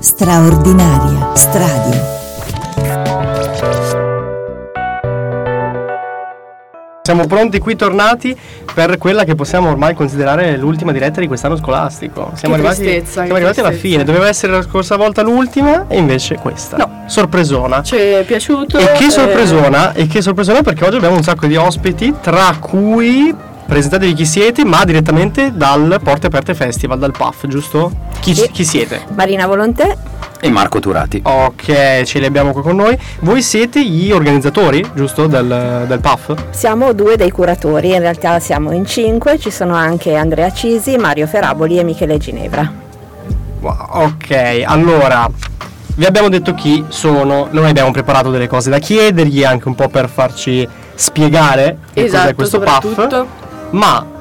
Straordinaria Stradio. Siamo pronti qui tornati per quella che possiamo ormai considerare l'ultima diretta di quest'anno scolastico. Siamo Che arrivati, tristezza, siamo arrivati alla fine, doveva essere la scorsa volta l'ultima e invece questa. No. Sorpresona. Ci è piaciuto. E che eh, sorpresona, e che sorpresona perché oggi abbiamo un sacco di ospiti, tra cui presentatevi chi siete, ma direttamente dal Porte Aperte Festival, dal PAF, giusto? Chi, Sì. chi siete? Marina Volontè, E Marco Turati. Ok, ce li abbiamo qua con noi. Voi siete gli organizzatori, giusto, del, del PAF? siamo due dei curatori, in realtà siamo in cinque, ci sono anche Andrea Cisi, Mario Feraboli e Michele Ginevra. Wow, Ok, allora vi abbiamo detto chi sono, noi abbiamo preparato delle cose da chiedergli anche un po' per farci spiegare che cos'è Esatto, questo PAF, soprattutto. Ma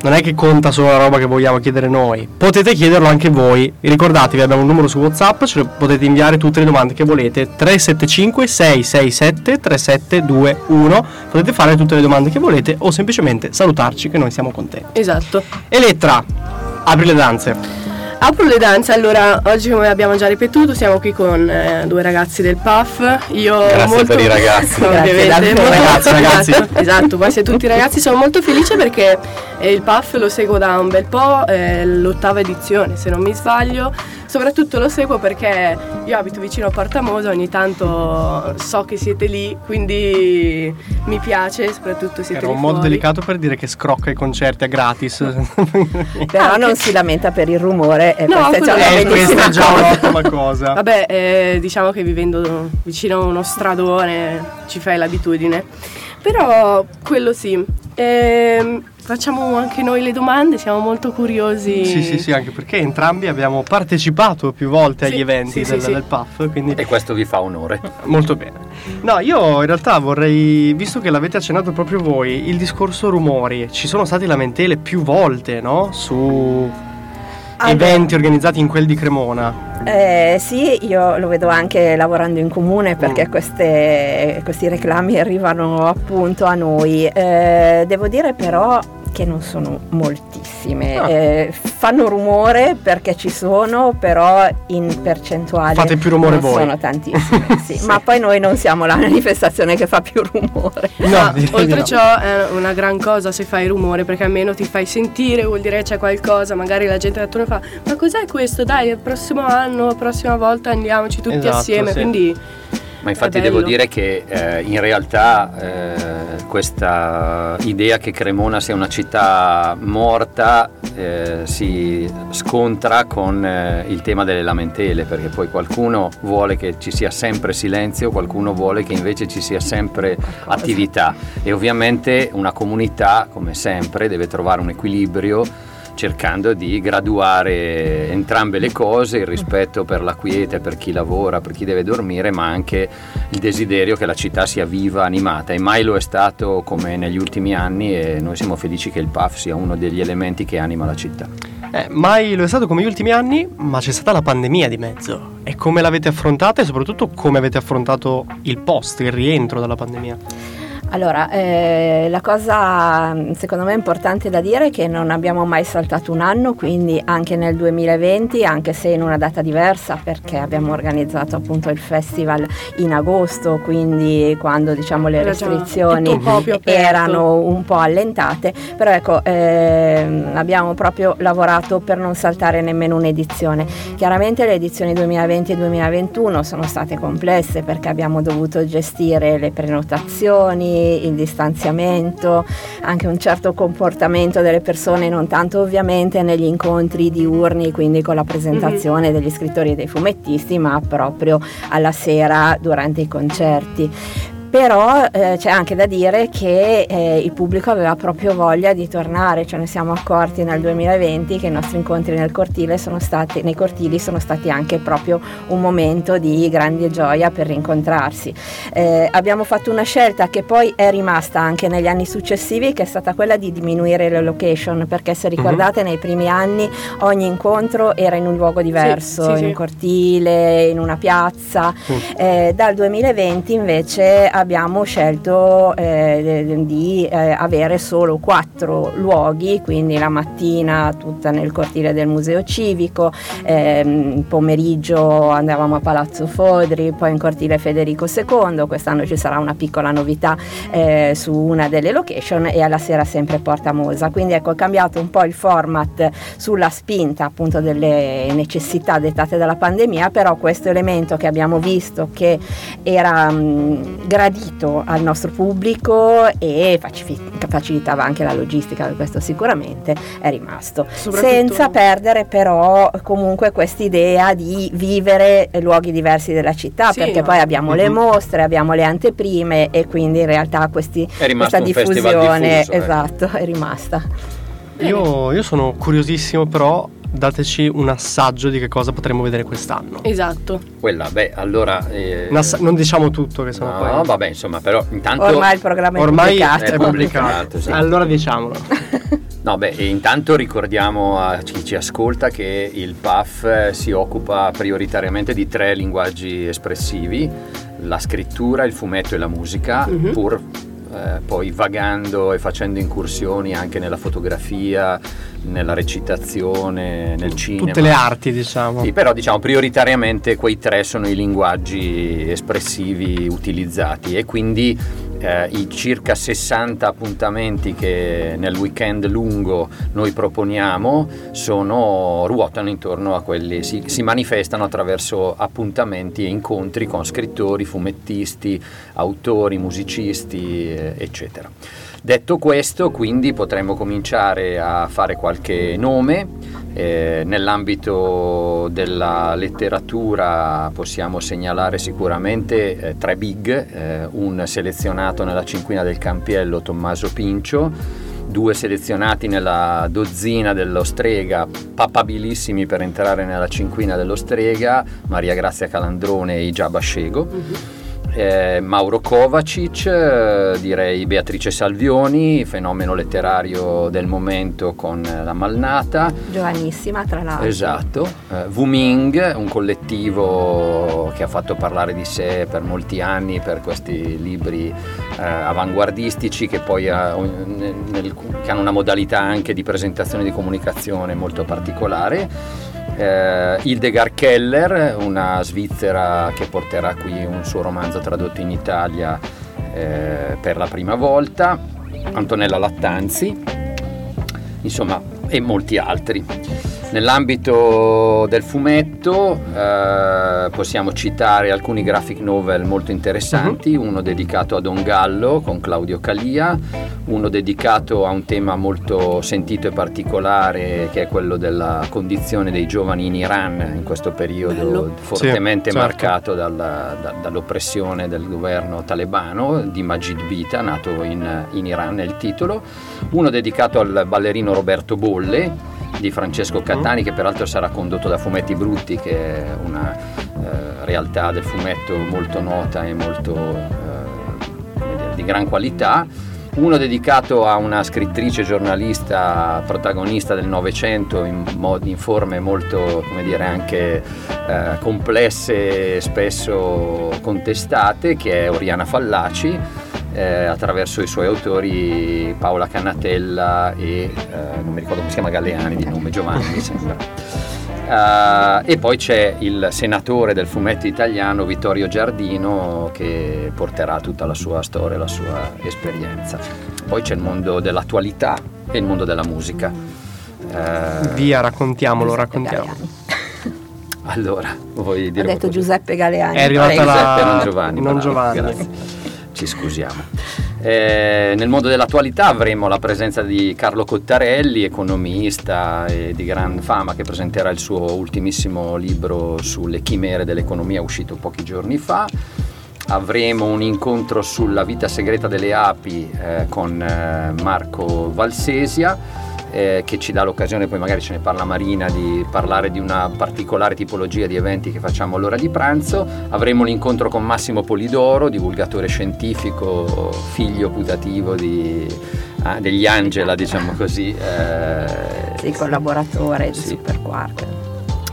non è che conta solo la roba che vogliamo chiedere noi, potete chiederlo anche voi. Ricordatevi, abbiamo un numero su WhatsApp, ce lo potete inviare tutte le domande che volete. 375 667 3721. Potete fare tutte le domande che volete o semplicemente salutarci che noi siamo contenti. Esatto. Elettra, apri le danze. Apro le danze, allora oggi come abbiamo già ripetuto siamo qui con eh, due ragazzi del PAF. Io Grazie molto... per i ragazzi. Ovviamente. Grazie, molto- Ragazzi, ragazzi. esatto, qua siete tutti ragazzi, sono molto felice perché eh, il PAF lo seguo da un bel po', è l'ottava edizione se non mi sbaglio. Soprattutto lo seguo perché io abito vicino a Portamosa, ogni tanto so che siete lì, quindi mi piace, soprattutto siete Era un modo fuori. delicato per dire che scrocca i concerti a gratis. Però non si lamenta per il rumore e No, questa è già quello- una Eh, questa è già cosa. un'ottima cosa. Vabbè, eh, diciamo che vivendo vicino a uno stradone ci fai l'abitudine. Però quello sì. Ehm, facciamo anche noi le domande, siamo molto curiosi. Sì, sì, sì, anche perché entrambi abbiamo partecipato più volte Sì, agli eventi sì, del, sì. del PAF, quindi E questo vi fa onore. molto bene. No, io in realtà vorrei, visto che l'avete accennato proprio voi, il discorso rumori, ci sono state lamentele più volte, no? Su Allora, eventi organizzati in quel di Cremona. eh, sì, io lo vedo anche lavorando in comune perché Mm. queste- questi reclami arrivano appunto a noi. Eh, devo dire però che non sono moltissime. Ah. Eh, fanno rumore perché ci sono, però in percentuale Fate più rumore non voi. sono tantissime. sì. Sì. Ma poi noi non siamo la manifestazione che fa più rumore. No, oltre no. ciò è una gran cosa se fai rumore perché almeno ti fai sentire, vuol dire che c'è qualcosa, magari la gente attorno fa ma cos'è questo? Dai, il prossimo anno, la prossima volta andiamoci tutti Esatto, assieme, sì. quindi Ma infatti devo dire che eh, in realtà eh, questa idea che Cremona sia una città morta eh, si scontra con eh, il tema delle lamentele, perché poi qualcuno vuole che ci sia sempre silenzio, qualcuno vuole che invece ci sia sempre attività. E ovviamente una comunità, come sempre, deve trovare un equilibrio cercando di graduare entrambe le cose, il rispetto per la quiete, per chi lavora, per chi deve dormire, ma anche il desiderio che la città sia viva, animata e mai lo è stato come negli ultimi anni e noi siamo felici che il PAF sia uno degli elementi che anima la città. Eh, mai lo è stato come gli ultimi anni, ma c'è stata la pandemia di mezzo. E come l'avete affrontata e soprattutto come avete affrontato il post, il rientro dalla pandemia? Allora, eh, la cosa mh, secondo me importante da dire è che non abbiamo mai saltato un anno, quindi anche nel 2020, anche se in una data diversa, perché abbiamo organizzato appunto il festival in agosto, quindi quando diciamo le Era restrizioni un erano un po' allentate, però ecco, ehm, abbiamo proprio lavorato per non saltare nemmeno un'edizione. Chiaramente le edizioni 2020 e 2021 sono state complesse perché abbiamo dovuto gestire le prenotazioni, il distanziamento, anche un certo comportamento delle persone, non tanto ovviamente negli incontri diurni, quindi con la presentazione degli scrittori e dei fumettisti, ma proprio alla sera durante i concerti. Però eh, c'è anche da dire che eh, il pubblico aveva proprio voglia di tornare, ce ne siamo accorti nel 2020 che i nostri incontri nel cortile sono stati, nei cortili sono stati anche proprio un momento di grande gioia per rincontrarsi. Eh, abbiamo fatto una scelta che poi è rimasta anche negli anni successivi, che è stata quella di diminuire le location, perché se ricordate nei primi anni ogni incontro era in un luogo diverso, sì, in sì. un cortile, in una piazza. Eh, dal 2020 invece abbiamo scelto eh, di eh, avere solo quattro luoghi, quindi la mattina tutta nel cortile del museo civico, ehm, pomeriggio andavamo a Palazzo Fodri, poi in cortile Federico II, quest'anno ci sarà una piccola novità eh, su una delle location e alla sera sempre Porta Mosa. Quindi ecco, è cambiato un po' il format sulla spinta appunto delle necessità dettate dalla pandemia, però questo elemento che abbiamo visto che era mh, gradito al nostro pubblico e facilitava anche la logistica, questo sicuramente è rimasto. Senza perdere però comunque quest'idea di vivere luoghi diversi della città, sì, perché no. poi abbiamo mm-hmm. le mhm. mostre, abbiamo le anteprime e quindi in realtà questi, questa diffusione diffuso, esatto, eh. è rimasta. Io, io sono curiosissimo però dateci un assaggio di che cosa potremo vedere quest'anno. Esatto. Quella, beh, allora... Eh... Ass- non diciamo tutto che sono no, poi... vabbè, insomma, però intanto... Ormai il programma è Ormai pubblicato. È pubblicato, sì. Allora diciamolo. No, beh, intanto ricordiamo a chi ci ascolta che il PAF eh, si occupa prioritariamente di tre linguaggi espressivi, la scrittura, il fumetto e la musica, mm-hmm. pur eh, poi vagando e facendo incursioni anche nella fotografia, nella recitazione, nel cinema. Tutte le arti, diciamo. Sì, però diciamo prioritariamente quei tre sono i linguaggi espressivi utilizzati e quindi eh, i circa 60 appuntamenti che nel weekend lungo noi proponiamo sono, ruotano intorno a quelli, si, si manifestano attraverso appuntamenti e incontri con scrittori, fumettisti, autori, musicisti, eh, eccetera. Detto questo, quindi potremmo cominciare a fare qualche nome. Eh, nell'ambito della letteratura possiamo segnalare sicuramente eh, tre big, eh, un selezionato nella cinquina del Campiello Tommaso Pincio, due selezionati nella dozzina dello Strega, papabilissimi per entrare nella cinquina dello Strega, Maria Grazia Calandrone e Igiaba Scego. Uh-huh eh, Mauro Kovacic, eh, direi Beatrice Salvioni, fenomeno letterario del momento con La Malnata. Giovanissima tra l'altro. Esatto. Eh, Wu Ming, un collettivo che ha fatto parlare di sé per molti anni per questi libri eh, avanguardistici che poi ha, nel, che hanno una modalità anche di presentazione e di comunicazione molto particolare eh, Hildegard Keller, una svizzera che porterà qui un suo romanzo tradotto in Italia eh, per la prima volta, Antonella Lattanzi, insomma, e molti altri. Nell'ambito del fumetto eh, possiamo citare alcuni graphic novel molto interessanti, uh-huh. uno dedicato a Don Gallo con Claudio Calia, uno dedicato a un tema molto sentito e particolare che è quello della condizione dei giovani in Iran in questo periodo Bello. fortemente sì, certo. marcato dalla, da, dall'oppressione del governo talebano di Majid Bita, nato in, in Iran è il titolo, uno dedicato al ballerino Roberto Bolle di Francesco Cattani, che peraltro sarà condotto da Fumetti Brutti, che è una eh, realtà del fumetto molto nota e molto eh, di gran qualità. Uno dedicato a una scrittrice giornalista protagonista del Novecento in, in, forme molto, come dire, anche eh, complesse spesso contestate, che è Oriana Fallaci eh, attraverso i suoi autori Paola Cannatella e eh, non mi ricordo come si chiama Galeani di nome Giovanni mi sembra. Uh, e poi c'è il senatore del fumetto italiano Vittorio Giardino che porterà tutta la sua storia, la sua esperienza. Poi c'è il mondo dell'attualità e il mondo della musica. Uh, Via, raccontiamolo, raccontiamo. Allora, vuoi dire Ho detto Giuseppe Galeani. È arrivata la... Giuseppe, non Giovanni. Non Giovanni. Grazie ci scusiamo. Eh, nel mondo dell'attualità avremo la presenza di Carlo Cottarelli, economista di gran fama, che presenterà il suo ultimissimo libro sulle chimere dell'economia uscito pochi giorni fa. Avremo un incontro sulla vita segreta delle api eh, con eh, Marco Valsesia eh, che ci dà l'occasione, poi magari ce ne parla Marina, di parlare di una particolare tipologia di eventi che facciamo all'ora di pranzo. Avremo l'incontro con Massimo Polidoro, divulgatore scientifico, figlio putativo di, ah, degli Angela, diciamo così. Eh, sì, collaboratore di sì. Superquark.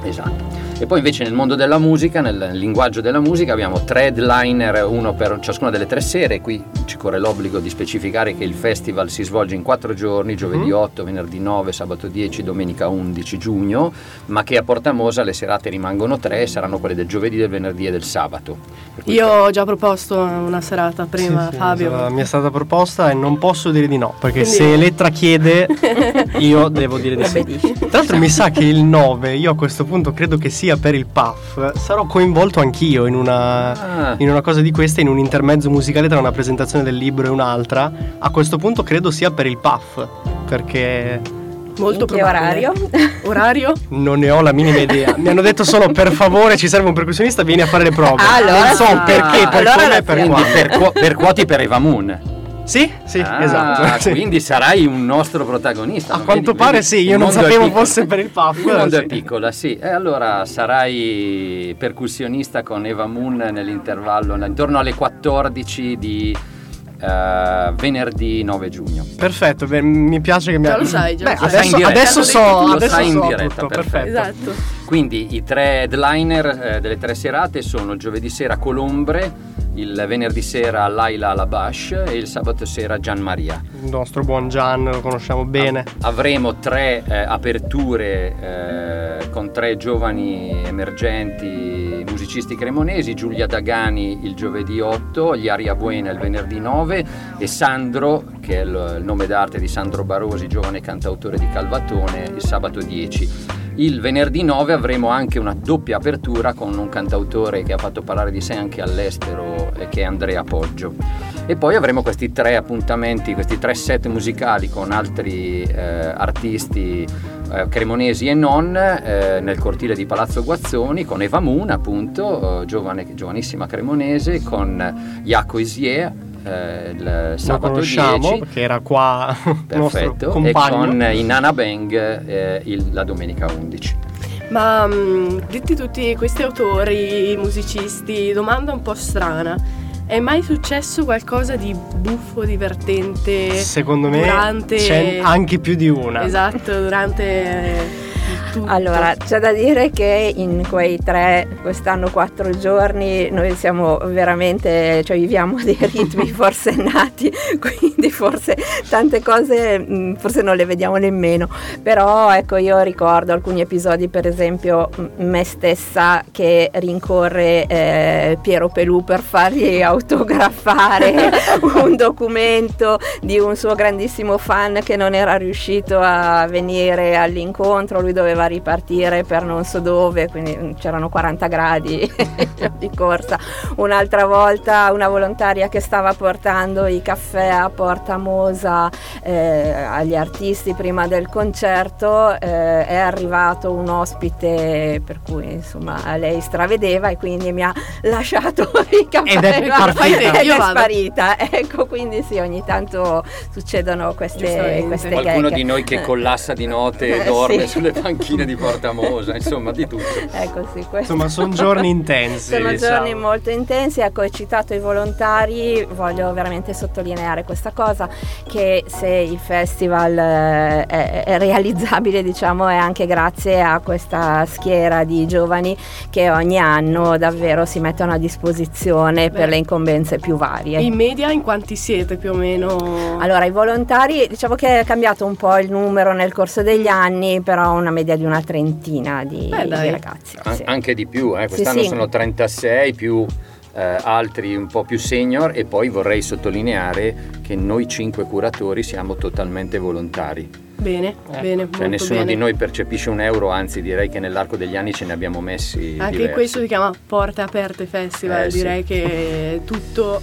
Esatto. E poi invece nel mondo della musica, nel linguaggio della musica, abbiamo tre headliner, uno per ciascuna delle tre sere. Qui ci corre l'obbligo di specificare che il festival si svolge in quattro giorni, giovedì 8, Mm. venerdì 9, sabato 10, domenica 11 giugno, ma che a Portamosa le serate rimangono tre saranno quelle del giovedì, del venerdì e del sabato. Io ho già proposto una serata prima, Sì, sì, Fabio. mi è stata- mi è stata proposta e non posso dire di no, perché Quindi- se Elettra chiede io devo dire di sì. Tra l'altro mi sa che il 9, io a questo punto credo che sia per il PAF, sarò coinvolto anch'io in una, Ah. in una cosa di questa, in un intermezzo musicale tra una presentazione del libro e un'altra. A questo punto credo sia per il PAF, perché Molto probabile. orario? Orario? non ne ho la minima idea. Mi hanno detto solo per favore ci serve un percussionista, vieni a fare le prove. Allora non so perché, per Allora come e per quando. per, per quoti per Eva Moon. Sì, sì, Ah, esatto. sì. Quindi sarai un nostro protagonista. A quanto Vedi- pare vedi, sì, io non sapevo fosse per il PAF. Il mondo sì. è piccola, sì. E allora sarai percussionista con Eva Moon nell'intervallo intorno alle 14 di eh, venerdì 9 giugno. Perfetto, beh, mi piace che mi Già lo sai, già Beh, lo sai. Lo sai in adesso, diretta. adesso Lo so, Lo adesso sai in so diretta, tutto, perfetto. Esatto. Quindi i tre headliner eh, delle tre serate sono giovedì sera Colombre, il venerdì sera Laila Alabash e il sabato sera Gian Maria. Il nostro buon Gian lo conosciamo bene. Avremo tre eh, aperture eh, con tre giovani emergenti musicisti cremonesi, Giulia Dagani il giovedì 8, gli Aria Buena il venerdì 9 e Sandro, che è il, il nome d'arte di Sandro Barosi, giovane cantautore di Calvatone, il sabato 10. Il venerdì 9 avremo anche una doppia apertura con un cantautore che ha fatto parlare di sé anche all'estero, che è Andrea Poggio. E poi avremo questi tre appuntamenti, questi tre set musicali con altri eh, artisti eh, cremonesi e non eh, nel cortile di Palazzo Guazzoni con Eva Moon, appunto, eh, giovane, giovanissima cremonese, con Jaco Isier. Eh, il Lo sabato conosciamo 10 perché era qua perfetto e con i Nana Bang eh, il- la domenica 11 Ma mm, detti tutti questi autori, musicisti, domanda un po' strana. È mai successo qualcosa di buffo, divertente? Secondo me durante... c'è anche più di una. Esatto, durante eh, tutto. Allora, c'è da dire che in quei tre, quest'anno quattro giorni, noi siamo veramente, cioè viviamo dei ritmi forsennati, quindi forse tante cose mh, forse non le vediamo nemmeno, però ecco io ricordo alcuni episodi, per esempio me stessa che rincorre eh, Piero Pelù per fargli autografare un documento di un suo grandissimo fan che non era riuscito a venire all'incontro, lui doveva ripartire per non so dove, quindi mm, c'erano 40 gradi di corsa. Un'altra volta una volontaria che stava portando i caffè a Porta Mosa eh, agli artisti prima del concerto, eh, è arrivato un ospite per cui insomma lei stravedeva e quindi mi ha lasciato i caffè Ed è partita. ed Io è vado. sparita. Ecco, quindi sì, ogni tanto succedono queste, queste qualcuno gag. di noi che collassa di notte e dorme sì. sulle panchine di Porta Mosa insomma di tutto Ecco sì, questo. Insomma, sono giorni intensi. Sono diciamo. giorni molto intensi, ecco, hai citato i volontari, voglio veramente sottolineare questa cosa, che se il festival eh, è, è realizzabile, diciamo, è anche grazie a questa schiera di giovani che ogni anno davvero si mettono a disposizione per Beh. le incombenze più varie. In media in quanti siete più o meno? Allora, i volontari, diciamo che è cambiato un po' il numero nel corso degli anni, però una media di una trentina di, Beh, di ragazzi. An- sì. anche di più eh. Sì, quest'anno sì. sono 36 più eh, altri un po' più senior e poi vorrei sottolineare che noi cinque curatori siamo totalmente volontari Bene, Eh, bene, cioè molto nessuno bene. di noi percepisce un euro anzi direi che nell'arco degli anni ce ne abbiamo messi Anche diversi. questo si chiama Porte Aperte Festival, Eh, sì. direi che tutto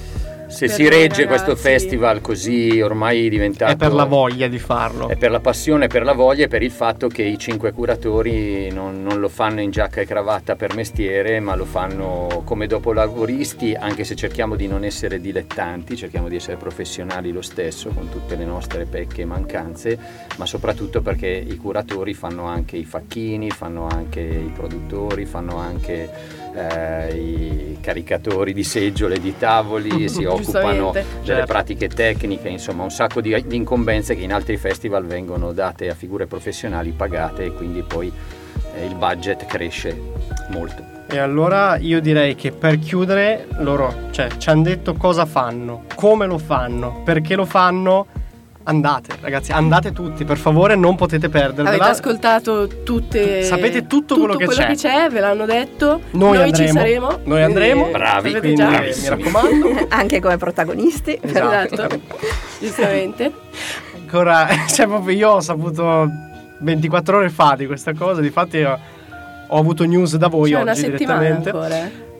se si regge questo ragazzi. festival così ormai diventato È per la voglia di farlo. È per la passione, per la voglia e per il fatto che i cinque curatori non, non lo fanno in giacca e cravatta per mestiere, ma lo fanno come dopolavoristi, anche se cerchiamo di non essere dilettanti, cerchiamo di essere professionali lo stesso, con tutte le nostre pecche e mancanze, ma soprattutto perché i curatori fanno anche i facchini, fanno anche i produttori, fanno anche eh, i caricatori di seggiole, di tavoli, si occupano delle Certo. pratiche tecniche, insomma un sacco di, di incombenze che in altri festival vengono date a figure professionali pagate e quindi poi eh, il budget cresce molto. E allora io direi che per chiudere loro cioè, ci hanno detto cosa fanno, come lo fanno, perché lo fanno. Andate, ragazzi, andate tutti, per favore, non potete perdervela. Avete ascoltato tutte. Sapete tutto quello che c'è. che c'è, ve l'hanno detto. Noi Noi, andremo. ci saremo. Noi andremo. Bravi, Quindi mi raccomando. Anche come protagonisti. Esatto. Esatto. Giustamente. Ancora, cioè proprio io ho saputo 24 ore fa di questa cosa, difatti io ho avuto news da voi C'è oggi una settimana direttamente. ancora.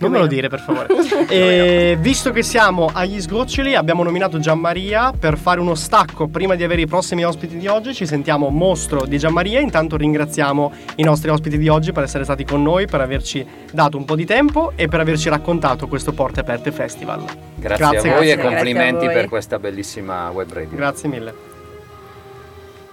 Eh. Non me lo dire per favore. e visto che siamo agli sgoccioli, abbiamo nominato Gianmaria per fare uno stacco prima di avere i prossimi ospiti di oggi. Ci sentiamo mostro di Gianmaria. Intanto ringraziamo i nostri ospiti di oggi per essere stati con noi, per averci dato un po' di tempo e per averci raccontato questo Porte Aperte Festival. Grazie, Grazie, a voi grazie. e complimenti per questa bellissima web radio. Grazie mille.